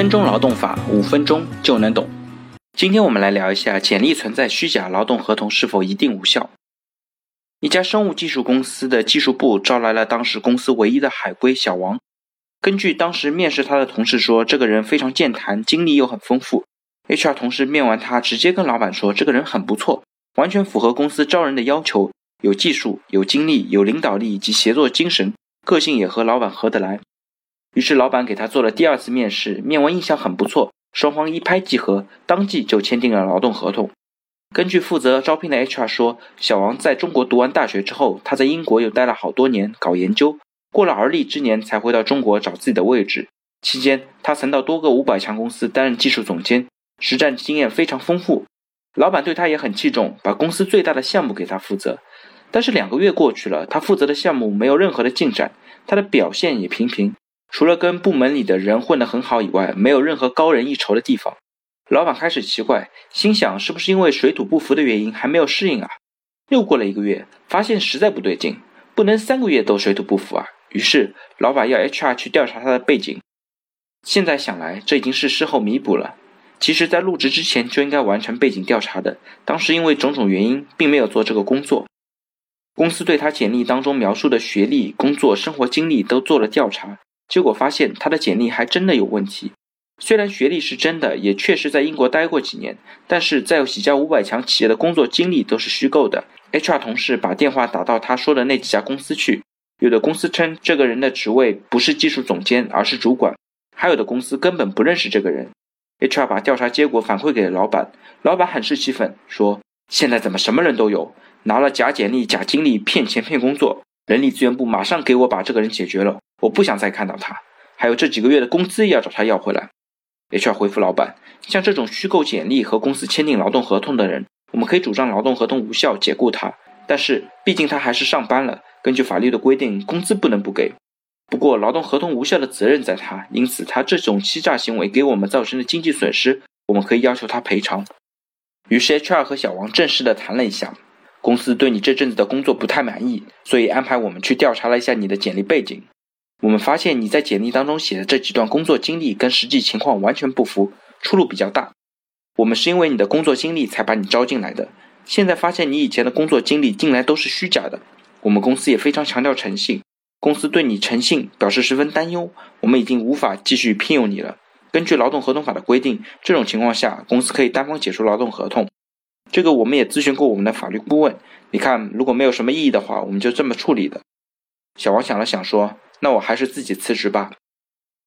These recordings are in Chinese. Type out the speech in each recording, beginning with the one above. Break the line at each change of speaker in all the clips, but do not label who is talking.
分钟劳动法，五分钟就能懂。今天我们来聊一下，简历存在虚假劳动合同是否一定无效？一家生物技术公司的技术部招来了当时公司唯一的海归小王。根据当时面试他的同事说，这个人非常健谈，经历又很丰富。HR 同事面完他，直接跟老板说，这个人很不错，完全符合公司招人的要求，有技术、有经历、有领导力以及协作精神，个性也和老板合得来。于是老板给他做了第二次面试，面完印象很不错，双方一拍即合，当即就签订了劳动合同。根据负责招聘的 HR 说，小王在中国读完大学之后，他在英国又待了好多年搞研究，过了而立之年才回到中国找自己的位置。期间，他曾到多个五百强公司担任技术总监，实战经验非常丰富。老板对他也很器重，把公司最大的项目给他负责。但是两个月过去了，他负责的项目没有任何的进展，他的表现也平平。除了跟部门里的人混得很好以外，没有任何高人一筹的地方。老板开始奇怪，心想是不是因为水土不服的原因还没有适应啊？又过了一个月，发现实在不对劲，不能三个月都水土不服啊。于是老板要 HR 去调查他的背景。现在想来，这已经是事后弥补了。其实，在入职之前就应该完成背景调查的。当时因为种种原因，并没有做这个工作。公司对他简历当中描述的学历、工作、生活经历都做了调查。结果发现他的简历还真的有问题。虽然学历是真的，也确实在英国待过几年，但是在几家五百强企业的工作经历都是虚构的。HR 同事把电话打到他说的那几家公司去，有的公司称这个人的职位不是技术总监，而是主管；还有的公司根本不认识这个人。HR 把调查结果反馈给了老板，老板很是气愤，说：“现在怎么什么人都有？拿了假简历、假经历骗钱骗工作？人力资源部马上给我把这个人解决了。”我不想再看到他，还有这几个月的工资也要找他要回来。HR 回复老板，像这种虚构简历和公司签订劳动合同的人，我们可以主张劳动合同无效，解雇他。但是毕竟他还是上班了，根据法律的规定，工资不能不给。不过劳动合同无效的责任在他，因此他这种欺诈行为给我们造成的经济损失，我们可以要求他赔偿。于是 HR 和小王正式的谈了一下，公司对你这阵子的工作不太满意，所以安排我们去调查了一下你的简历背景。我们发现你在简历当中写的这几段工作经历跟实际情况完全不符，出入比较大。我们是因为你的工作经历才把你招进来的，现在发现你以前的工作经历竟然都是虚假的。我们公司也非常强调诚信，公司对你诚信表示十分担忧，我们已经无法继续聘用你了。根据劳动合同法的规定，这种情况下公司可以单方解除劳动合同。这个我们也咨询过我们的法律顾问，你看如果没有什么异议的话，我们就这么处理的。小王想了想说。那我还是自己辞职吧。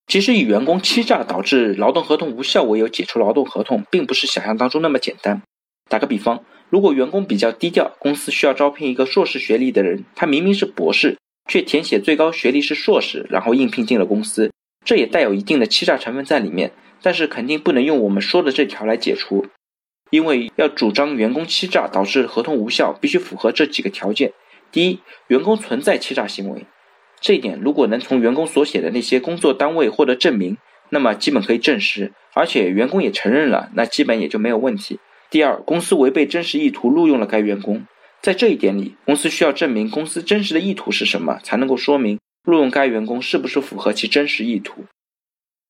其实以员工欺诈导致劳动合同无效为由解除劳动合同，并不是想象当中那么简单。打个比方，如果员工比较低调，公司需要招聘一个硕士学历的人，他明明是博士，却填写最高学历是硕士，然后应聘进了公司，这也带有一定的欺诈成分在里面。但是肯定不能用我们说的这条来解除，因为要主张员工欺诈导致合同无效，必须符合这几个条件：第一，员工存在欺诈行为。这一点如果能从员工所写的那些工作单位获得证明，那么基本可以证实，而且员工也承认了，那基本也就没有问题。第二，公司违背真实意图录用了该员工，在这一点里，公司需要证明公司真实的意图是什么，才能够说明录用该员工是不是符合其真实意图。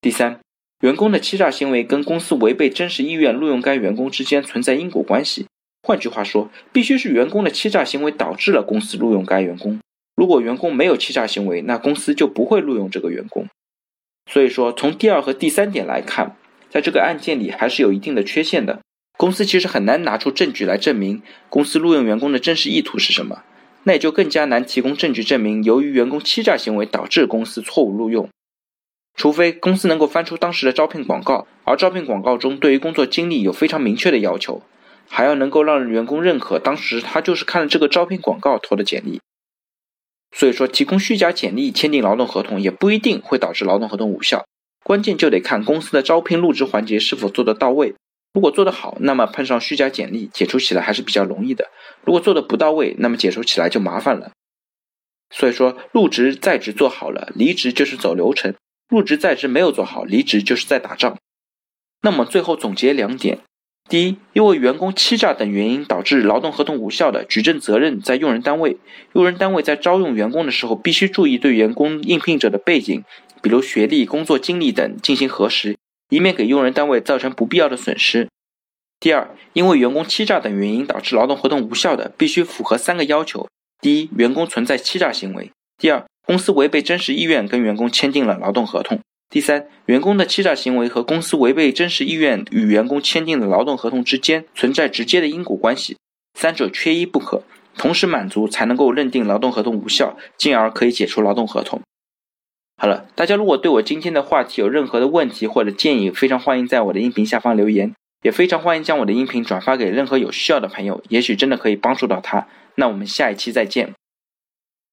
第三，员工的欺诈行为跟公司违背真实意愿录用该员工之间存在因果关系，换句话说，必须是员工的欺诈行为导致了公司录用该员工。如果员工没有欺诈行为，那公司就不会录用这个员工。所以说，从第二和第三点来看，在这个案件里还是有一定的缺陷的。公司其实很难拿出证据来证明公司录用员工的真实意图是什么，那也就更加难提供证据证明由于员工欺诈行为导致公司错误录用。除非公司能够翻出当时的招聘广告，而招聘广告中对于工作经历有非常明确的要求，还要能够让员工认可当时他就是看了这个招聘广告投的简历。所以说，提供虚假简历签订劳动合同也不一定会导致劳动合同无效，关键就得看公司的招聘入职环节是否做得到位。如果做得好，那么碰上虚假简历解除起来还是比较容易的；如果做得不到位，那么解除起来就麻烦了。所以说，入职在职做好了，离职就是走流程；入职在职没有做好，离职就是在打仗。那么最后总结两点。第一，因为员工欺诈等原因导致劳动合同无效的，举证责任在用人单位。用人单位在招用员工的时候，必须注意对员工应聘者的背景，比如学历、工作经历等进行核实，以免给用人单位造成不必要的损失。第二，因为员工欺诈等原因导致劳动合同无效的，必须符合三个要求：第一，员工存在欺诈行为；第二，公司违背真实意愿跟员工签订了劳动合同；第三，员工的欺诈行为和公司违背真实意愿与员工签订的劳动合同之间存在直接的因果关系，三者缺一不可，同时满足才能够认定劳动合同无效，进而可以解除劳动合同。好了，大家如果对我今天的话题有任何的问题或者建议，非常欢迎在我的音频下方留言。也非常欢迎将我的音频转发给任何有需要的朋友，也许真的可以帮助到他。那我们下一期再见。